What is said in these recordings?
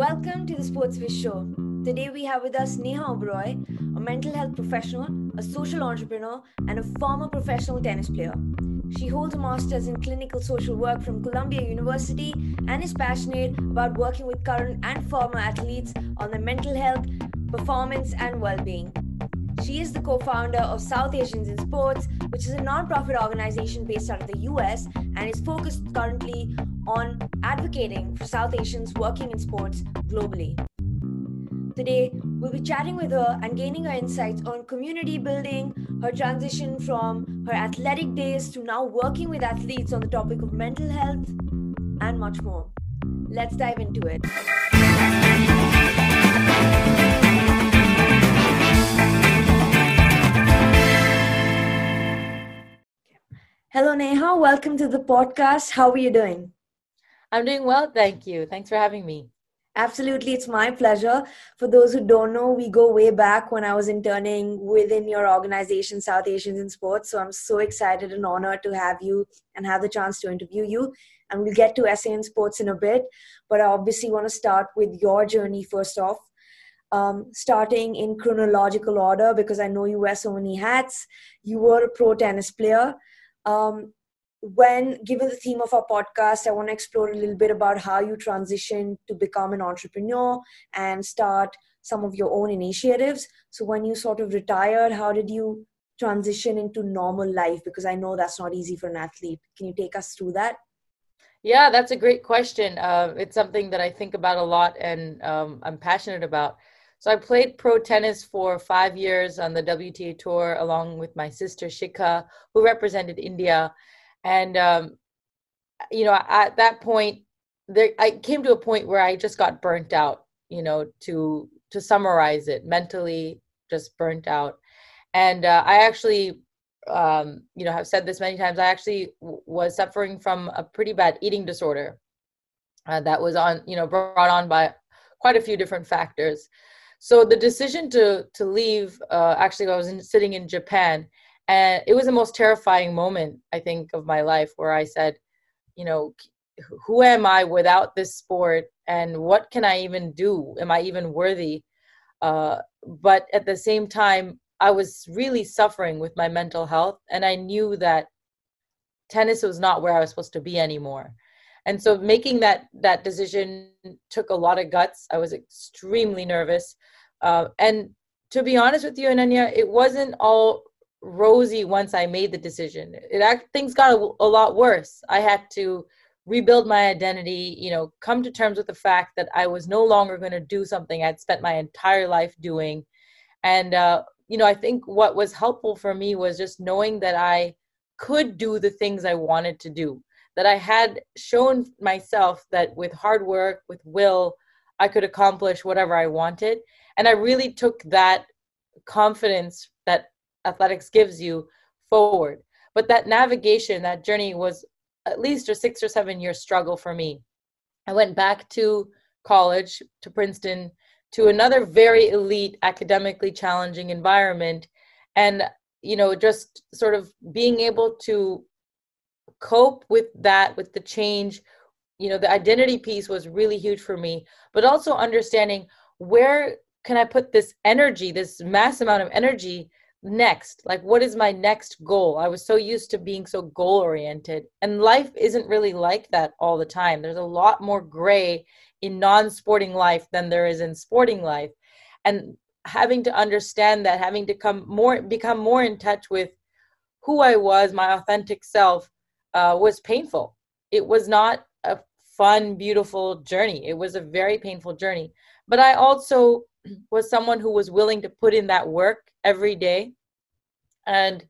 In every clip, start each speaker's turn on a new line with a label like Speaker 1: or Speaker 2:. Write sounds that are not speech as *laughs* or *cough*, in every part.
Speaker 1: Welcome to the Sportsbiz Show. Today we have with us Neha Uberoi, a mental health professional, a social entrepreneur, and a former professional tennis player. She holds a master's in clinical social work from Columbia University and is passionate about working with current and former athletes on their mental health, performance, and well being. She is the co founder of South Asians in Sports, which is a non-profit organization based out of the US and is focused currently on advocating for South Asians working in sports globally. Today, we'll be chatting with her and gaining her insights on community building, her transition from her athletic days to now working with athletes on the topic of mental health, and much more. Let's dive into it. Hello, Neha. Welcome to the podcast. How are you doing?
Speaker 2: I'm doing well, thank you. Thanks for having me.
Speaker 1: Absolutely, it's my pleasure. For those who don't know, we go way back when I was interning within your organization, South Asians in Sports. So I'm so excited and honored to have you and have the chance to interview you. And we'll get to SA in Sports in a bit. But I obviously want to start with your journey first off. Um, starting in chronological order because I know you wear so many hats. You were a pro tennis player. Um, when given the theme of our podcast i want to explore a little bit about how you transition to become an entrepreneur and start some of your own initiatives. So when you sort of retired how did you transition into normal life? Because i know that's not easy for an athlete. Can you take us through that?
Speaker 2: Yeah that's a great question. Uh, it's something that i think about a lot and um, i'm passionate about so i played pro tennis for five years on the wta tour along with my sister shikha who represented india. And um, you know at that point there i came to a point where i just got burnt out you know to to summarize it mentally just burnt out. And uh, i actually um, you know have said this many times i actually w- was suffering from a pretty bad eating disorder uh, that was on you know brought on by quite a few different factors so the decision to to leave uh, actually i was in, sitting in japan and it was the most terrifying moment i think of my life where i said you know who am i without this sport and what can i even do? Am i even worthy? Uh, but at the same time i was really suffering with my mental health and i knew that tennis was not where i was supposed to be anymore and so making that that decision took a lot of guts i was extremely nervous uh, and to be honest with you ananya it wasn't all rosy once I made the decision. It act, things got a, a lot worse. I had to rebuild my identity, you know, come to terms with the fact that I was no longer going to do something I'd spent my entire life doing. And, uh, you know, I think what was helpful for me was just knowing that I could do the things I wanted to do, that I had shown myself that with hard work, with will, I could accomplish whatever I wanted. And I really took that confidence that athletics gives you forward. But that navigation, that journey was at least a six or seven year struggle for me. I went back to college, to Princeton, to another very elite, academically challenging environment. And, you know, just sort of being able to cope with that, with the change, you know, the identity piece was really huge for me, but also understanding where can I put this energy, this mass amount of energy next? Like what is my next goal? I was so used to being so goal oriented and life isn't really like that all the time. There's a lot more gray in non-sporting life than there is in sporting life and having to understand that having to come more become more in touch with who i was my authentic self uh, was painful. It was not a fun beautiful journey. It was a very painful journey. But i also *clears throat* was someone who was willing to put in that work every day. And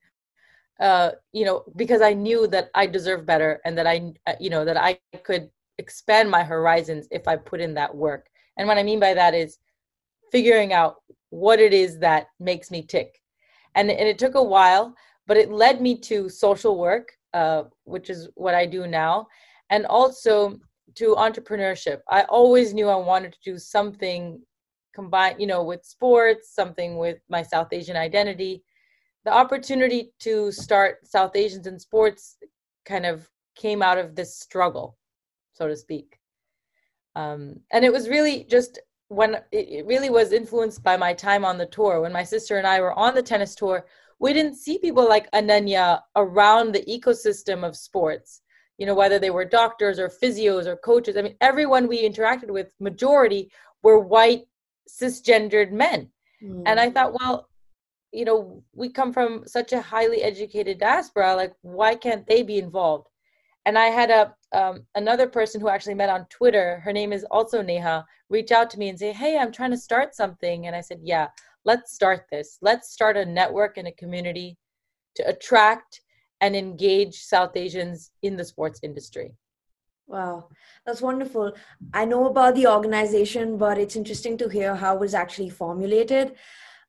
Speaker 2: uh, you know because i knew that i deserve better and that i uh, you know that i could expand my horizons if i put in that work. And what i mean by that is figuring out what it is that makes me tick. And, and it took a while but it led me to social work uh, which is what i do now. And also to entrepreneurship i always knew i wanted to do something combined, you know with sports something with my south asian identity. The opportunity to start south asians in sports kind of came out of this struggle so to speak. Um, and it was really just when it really was influenced by my time on the tour. When my sister and I were on the tennis tour, we didn't see people like Ananya around the ecosystem of sports. You know, whether they were doctors or physios or coaches. I mean, everyone we interacted with, majority were white cisgendered men. Mm. And I thought, well, you know, we come from such a highly educated diaspora. Like, why can't they be involved? And I had a um, another person who actually met on Twitter. Her name is also Neha. Reach out to me and say, "Hey, I'm trying to start something." And I said, "Yeah, let's start this. Let's start a network and a community to attract and engage South Asians in the sports industry."
Speaker 1: Wow, that's wonderful. I know about the organization, but it's interesting to hear how it was actually formulated.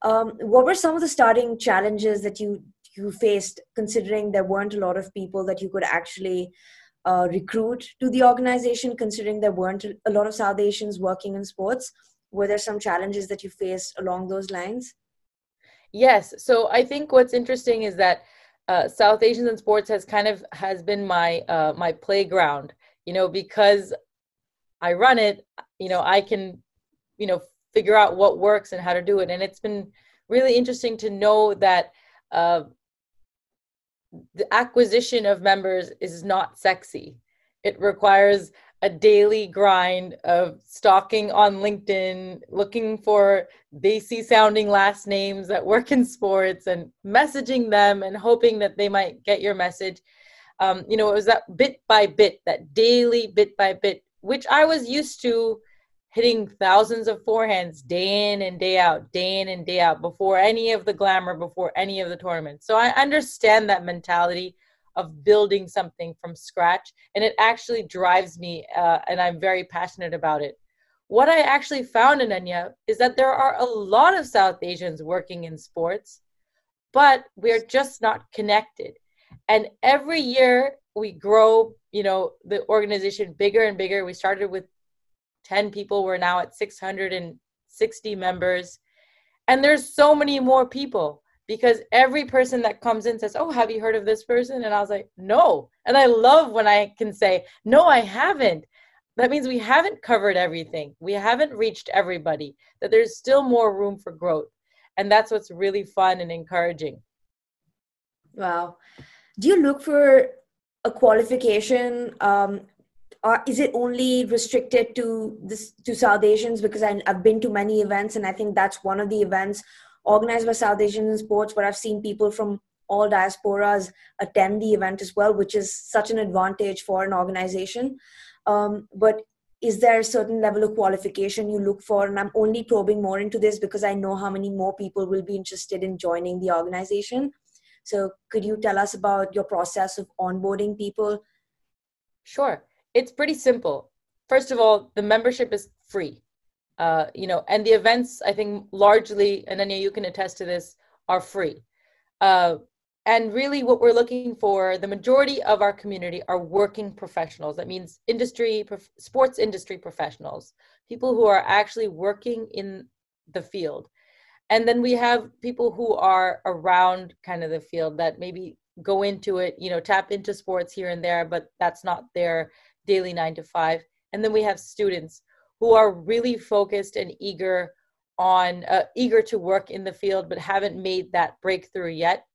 Speaker 1: Um, what were some of the starting challenges that you you faced, considering there weren't a lot of people that you could actually uh, recruit to the organization, considering there weren't a lot of South Asians working in sports? Were there some challenges that you faced along those lines?
Speaker 2: Yes. So I think what's interesting is that uh, South Asians in sports has kind of has been my uh, my playground. You know, because I run it. You know, I can, you know, figure out what works and how to do it. And it's been really interesting to know that uh, the acquisition of members is not sexy. It requires a daily grind of stalking on LinkedIn, looking for desi sounding last names that work in sports and messaging them and hoping that they might get your message. Um, you know, it was that bit by bit, that daily bit by bit, which I was used to hitting thousands of forehands day in and day out, day in and day out, before any of the glamour, before any of the tournaments. So I understand that mentality of building something from scratch, and it actually drives me, uh, and I'm very passionate about it. What I actually found, in Ananya, is that there are a lot of South Asians working in sports, but we're just not connected. And every year we grow, you know, the organization bigger and bigger. We started with 10 people. We're now at 660 members. And there's so many more people because every person that comes in says, Oh, have you heard of this person? And I was like, No. And I love when I can say, No, I haven't. That means we haven't covered everything. We haven't reached everybody, that there's still more room for growth. And that's what's really fun and encouraging.
Speaker 1: Wow. Do you look for a qualification um, or is it only restricted to this to South Asians? Because I, I've been to many events, and I think that's one of the events organized by South Asian sports, but I've seen people from all diasporas attend the event as well, which is such an advantage for an organization. Um, but is there a certain level of qualification you look for? And I'm only probing more into this because I know how many more people will be interested in joining the organization. So, could you tell us about your process of onboarding people?
Speaker 2: Sure it's pretty simple. First of all, the membership is free. Uh, you know, and the events, I think largely, Ananya, you can attest to this, are free. Uh, and really what we're looking for, the majority of our community are working professionals. That means industry, prof- sports industry professionals, people who are actually working in the field. And then we have people who are around kind of the field that maybe go into it, you know, tap into sports here and there, but that's not their daily nine to five. And then we have students who are really focused and eager on uh, eager to work in the field but haven't made that breakthrough yet.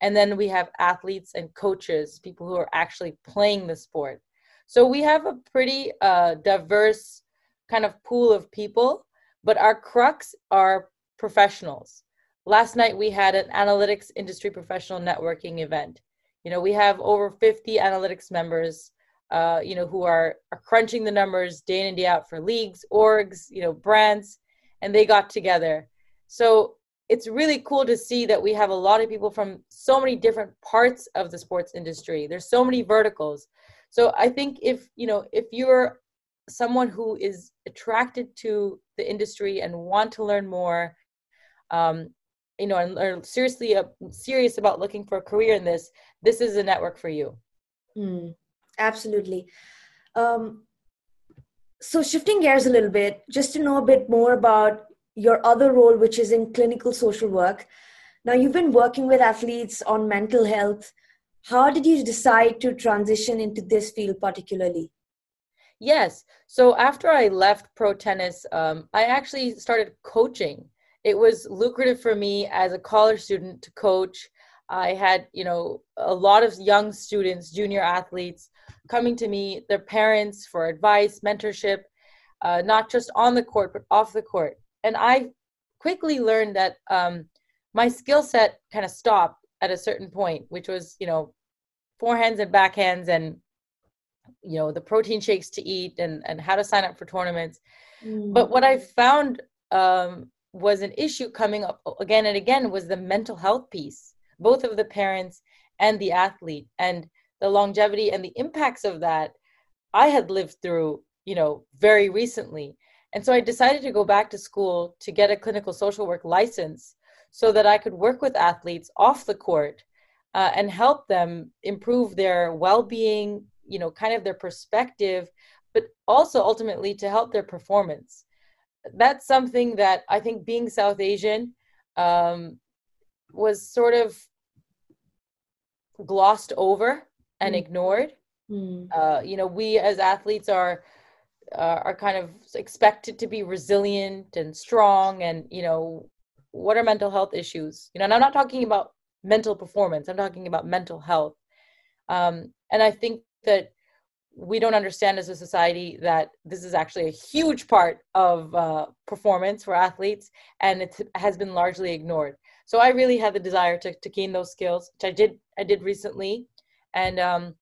Speaker 2: And then we have athletes and coaches people who are actually playing the sport. So we have a pretty uh, diverse kind of pool of people but our crux are professionals. Last night we had an analytics industry professional networking event. You know we have over 50 analytics members uh, you know, who are, are crunching the numbers day in and day out for leagues, orgs, you know, brands, and they got together. So it's really cool to see that we have a lot of people from so many different parts of the sports industry. There's so many verticals. So I think if, you know, if you're someone who is attracted to the industry and want to learn more, um, you know, and are seriously uh, serious about looking for a career in this, this is a network for you.
Speaker 1: Mm absolutely. Um, so, shifting gears a little bit, just to know a bit more about your other role, which is in clinical social work. Now, you've been working with athletes on mental health. How did you decide to transition into this field particularly?
Speaker 2: Yes. So after I left pro tennis, um, I actually started coaching. It was lucrative for me as a college student to coach. I had, you know, a lot of young students, junior athletes, coming to me, their parents for advice, mentorship, uh, not just on the court but off the court. And I quickly learned that um, my skill set kind of stopped at a certain point, which was, you know, forehands and backhands and you know the protein shakes to eat and and how to sign up for tournaments mm. but what i found um, was an issue coming up again and again was the mental health piece both of the parents and the athlete and the longevity and the impacts of that i had lived through you know very recently. And so i decided to go back to school to get a clinical social work license so that i could work with athletes off the court uh, and help them improve their well-being you know kind of their perspective but also ultimately to help their performance. That's something that i think being south asian um, was sort of glossed over and mm. ignored mm. uh, you know we as athletes are uh, are kind of expected to be resilient and strong and you know what are mental health issues you know and i'm not talking about mental performance i'm talking about mental health um, and i think that we don't understand as a society that this is actually a huge part of uh, performance for athletes and it has been largely ignored so i really had the desire to, to gain those skills which i did i did recently. And um,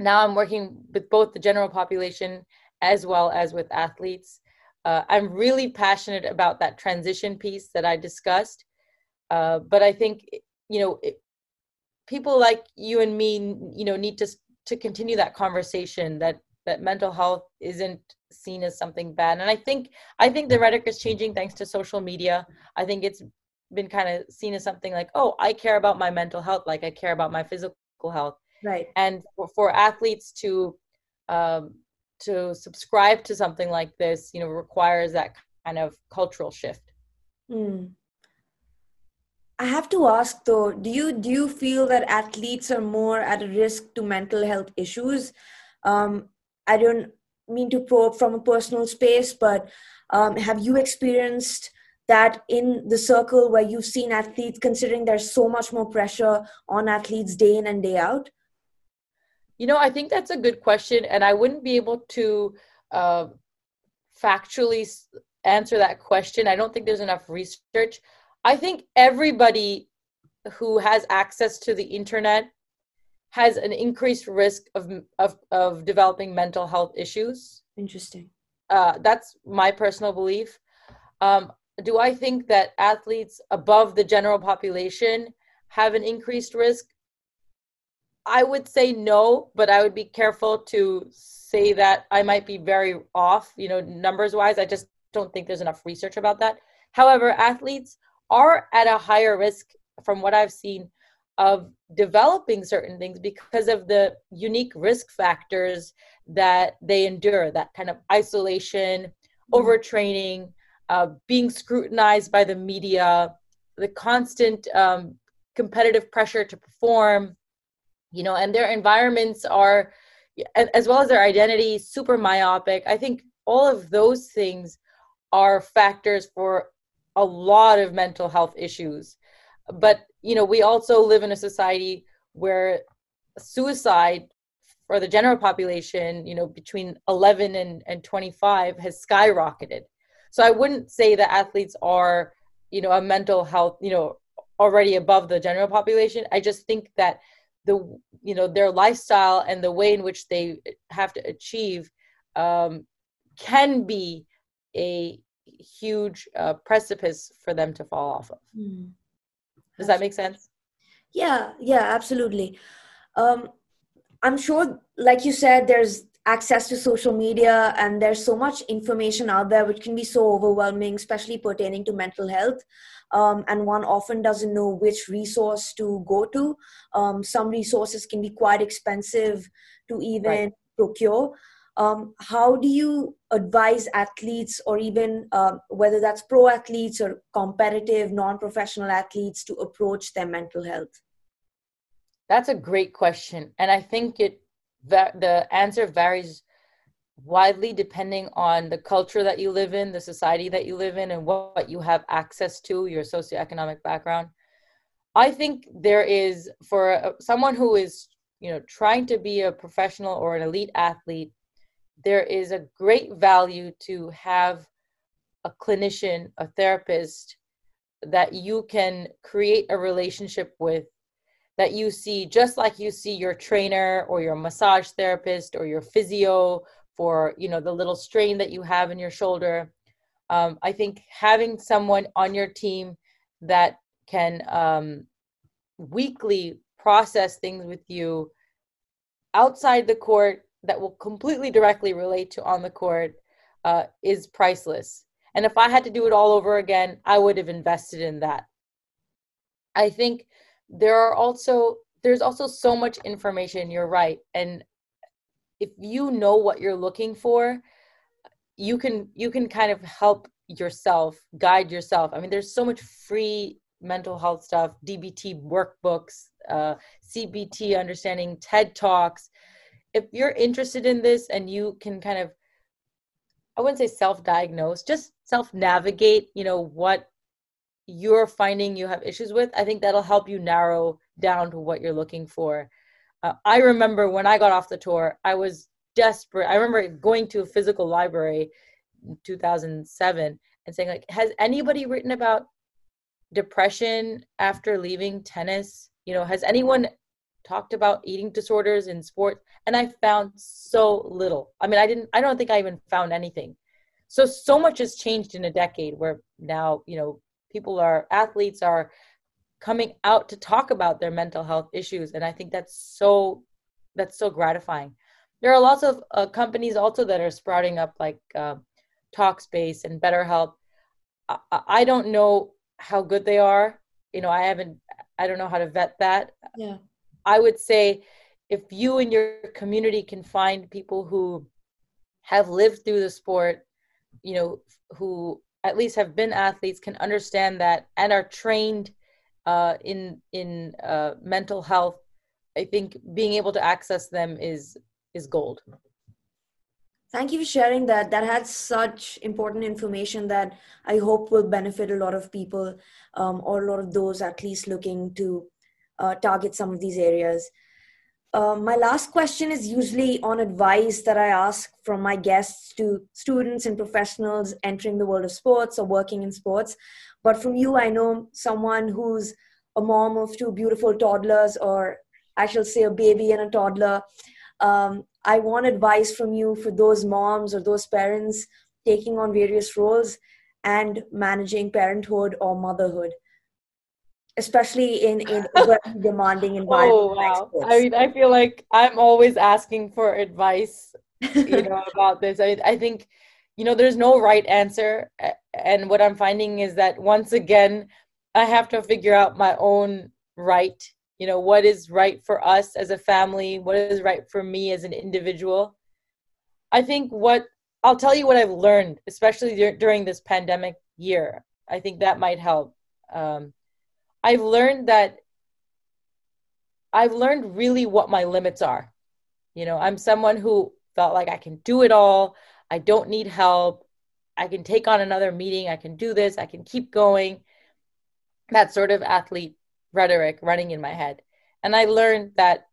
Speaker 2: now i'm working with both the general population as well as with athletes. Uh, i'm really passionate about that transition piece that i discussed. Uh, but i think you know it, people like you and me you know need to to continue that conversation that that mental health isn't seen as something bad. And i think i think the rhetoric is changing thanks to social media. I think it's been kind of seen as something like oh i care about my mental health like i care about my physical health
Speaker 1: right
Speaker 2: and for, for athletes to um, to subscribe to something like this you know requires that kind of cultural shift
Speaker 1: mm. I have to ask though, do you do you feel that athletes are more at a risk to mental health issues? Um, I don't mean to probe from a personal space, but um, have you experienced that in the circle where you've seen athletes, considering there's so much more pressure on athletes day in and day out?
Speaker 2: You know, I think that's a good question, and I wouldn't be able to uh, factually answer that question. I don't think there's enough research I think everybody who has access to the internet has an increased risk of of, of developing mental health issues.
Speaker 1: Interesting.
Speaker 2: Uh, that's my personal belief. Um, do I think that athletes above the general population have an increased risk? I would say no, but I would be careful to say that I might be very off, you know, numbers wise. I just don't think there's enough research about that. However, athletes are at a higher risk from what I've seen of developing certain things because of the unique risk factors that they endure that kind of isolation, mm-hmm. overtraining, uh, being scrutinized by the media, the constant um, competitive pressure to perform, you know, and their environments are, as well as their identity, super myopic. I think all of those things are factors for a lot of mental health issues but you know we also live in a society where suicide for the general population you know between 11 and, and 25 has skyrocketed so i wouldn't say that athletes are you know a mental health you know already above the general population i just think that the you know their lifestyle and the way in which they have to achieve um, can be a huge uh, precipice for them to fall off of. Mm. Does that make sense?
Speaker 1: Yeah, yeah, absolutely. Um, I'm sure, like you said, there's access to social media and there's so much information out there which can be so overwhelming, especially pertaining to mental health. Um, and one often doesn't know which resource to go to. Um, some resources can be quite expensive to even right. procure um, how do you advise athletes or even uh, whether that's pro athletes or competitive non-professional athletes to approach their mental health
Speaker 2: that's a great question and i think it the answer varies widely depending on the culture that you live in, the society that you live in, and what you have access to, your socioeconomic background. I think there is for someone who is, you know, trying to be a professional or an elite athlete, there is a great value to have a clinician, a therapist that you can create a relationship with that you see just like you see your trainer or your massage therapist or your physio for you know the little strain that you have in your shoulder um, i think having someone on your team that can um, weekly process things with you outside the court that will completely directly relate to on the court uh, is priceless. And if i had to do it all over again i would have invested in that. I think there are also there's also so much information you're right. And if you know what you're looking for you can you can kind of help yourself guide yourself. I mean there's so much free mental health stuff dbt workbooks uh, cbt understanding ted talks. If you're interested in this and you can kind of i wouldn't say self-diagnose just self-navigate you know what you're finding you have issues with i think that'll help you narrow down to what you're looking for. Uh, i remember when i got off the tour i was desperate i remember going to a physical library in 2007 and saying like has anybody written about depression after leaving tennis? You know has anyone talked about eating disorders in sports? And i found so little. I mean i didn't i don't think i even found anything. So so much has changed in a decade where now you know people are athletes are coming out to talk about their mental health issues. And i think that's so that's so gratifying. There are lots of uh, companies also that are sprouting up like uh, talkspace and betterhelp. I, I don't know how good they are. You know i haven't i don't know how to vet that.
Speaker 1: Yeah.
Speaker 2: I would say if you and your community can find people who have lived through the sport you know who at least have been athletes can understand that and are trained uh, in in uh, mental health i think being able to access them is is gold.
Speaker 1: Thank you for sharing that. That had such important information that i hope will benefit a lot of people um, or a lot of those at least looking to uh, target some of these areas uh, my last question is usually on advice that I ask from my guests to students and professionals entering the world of sports or working in sports. But from you, I know someone who's a mom of two beautiful toddlers, or I shall say a baby and a toddler. Um, I want advice from you for those moms or those parents taking on various roles and managing parenthood or motherhood especially in in *laughs* demanding environment.
Speaker 2: Oh wow! I mean, I feel like I'm always asking for advice, you know, *laughs* about this. I I think, you know, there's no right answer, and what I'm finding is that once again, I have to figure out my own right. You know, what is right for us as a family? What is right for me as an individual? I think what I'll tell you what I've learned, especially during this pandemic year. I think that might help. Um, I've learned that I've learned really what my limits are. You know, I'm someone who felt like I can do it all. I don't need help. I can take on another meeting. I can do this. I can keep going. That sort of athlete rhetoric running in my head. And I learned that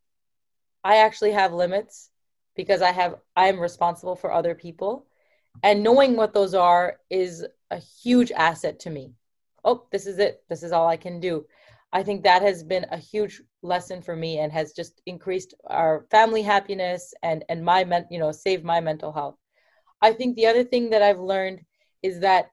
Speaker 2: I actually have limits because I have I am responsible for other people. And knowing what those are is a huge asset to me oh, this is it. This is all I can do. I think that has been a huge lesson for me and has just increased our family happiness and and my men, you know, save my mental health. I think the other thing that I've learned is that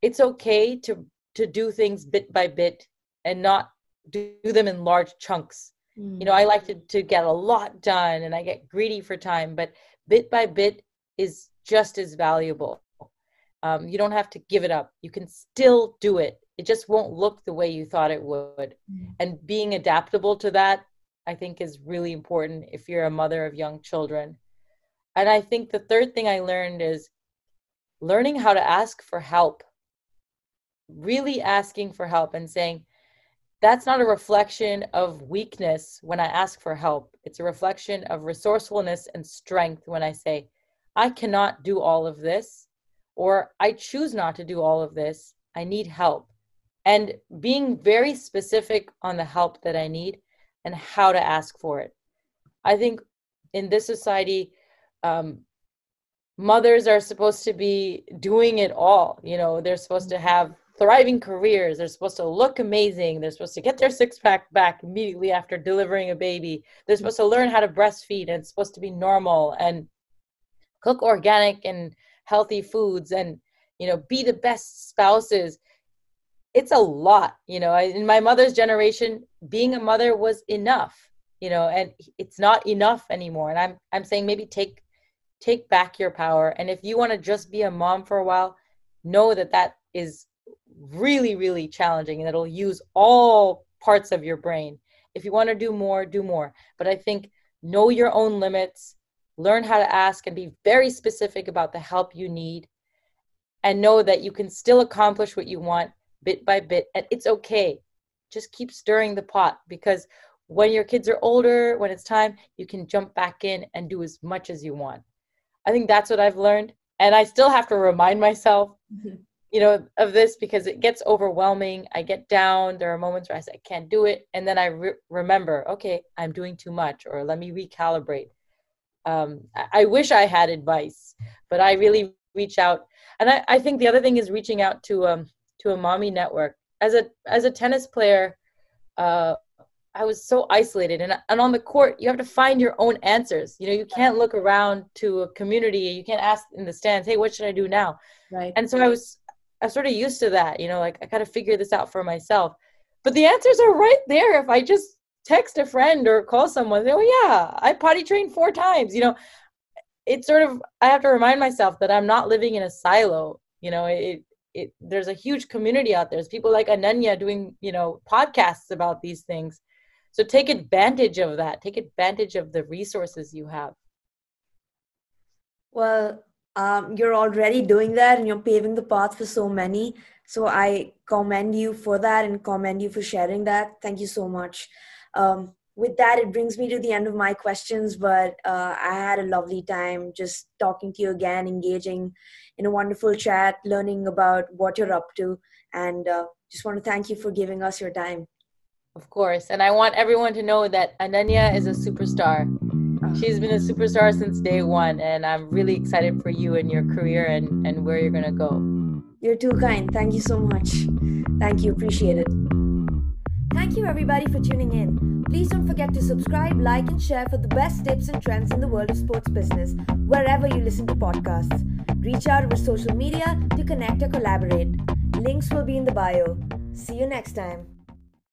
Speaker 2: it's okay to to do things bit by bit and not do them in large chunks. Mm. You know, I like to, to get a lot done and I get greedy for time, but bit by bit is just as valuable. Um, you don't have to give it up. You can still do it it just won't look the way you thought it would mm-hmm. and being adaptable to that i think is really important if you're a mother of young children and i think the third thing i learned is learning how to ask for help really asking for help and saying that's not a reflection of weakness when i ask for help it's a reflection of resourcefulness and strength when i say I cannot do all of this, or I choose not to do all of this. I need help. And being very specific on the help that I need and how to ask for it. I think in this society, um, mothers are supposed to be doing it all. You know, they're supposed to have thriving careers. They're supposed to look amazing. They're supposed to get their six pack back immediately after delivering a baby. They're supposed to learn how to breastfeed and it's supposed to be normal and cook organic and healthy foods and, you know, be the best spouses. It's a lot, you know. In my mother's generation, being a mother was enough, you know, and it's not enough anymore. And I'm I'm saying maybe take take back your power. And if you want to just be a mom for a while, know that that is really, really challenging and it'll use all parts of your brain. If you want to do more, do more. But I think know your own limits, learn how to ask, and be very specific about the help you need, and know that you can still accomplish what you want bit by bit. And it's okay. Just keep stirring the pot because when your kids are older, when it's time, you can jump back in and do as much as you want. I think that's what I've learned. And I still have to remind myself mm-hmm you know of this because it gets overwhelming i get down there are moments where i say i can't do it and then i re- remember okay i'm doing too much or let me recalibrate um, I-, I, wish i had advice but i really reach out and i, I think the other thing is reaching out to um to a mommy network as a as a tennis player uh I was so isolated and, and on the court you have to find your own answers. You know, you can't look around to a community, you can't ask in the stands, hey, what should I do now?
Speaker 1: Right.
Speaker 2: And so I was I'm sort of used to that, you know, like I gotta figure this out for myself. But the answers are right there if I just text a friend or call someone, say, oh yeah, I potty trained four times, you know. It's sort of I have to remind myself that I'm not living in a silo. You know, it it there's a huge community out there. There's people like Ananya doing, you know, podcasts about these things. So take advantage of that. Take advantage of the resources you have.
Speaker 1: Well, um, you're already doing that and you're paving the path for so many. So I commend you for that and commend you for sharing that. Thank you so much. Um, with that, it brings me to the end of my questions, but uh, I had a lovely time just talking to you again, engaging in a wonderful chat, learning about what you're up to, and uh, just want to thank you for giving us your time.
Speaker 2: Of course. And I want everyone to know that Ananya is a superstar she's been a superstar since day one, and I'm really excited for you and your career and, and where you're going to go.
Speaker 1: You're too kind. Thank you so much. Thank you. Appreciate it. Thank you, everybody, for tuning in. Please don't forget to subscribe, like, and share for the best tips and trends in the world of sports business wherever you listen to podcasts. Reach out over social media to connect or collaborate. Links will be in the bio. See you next time.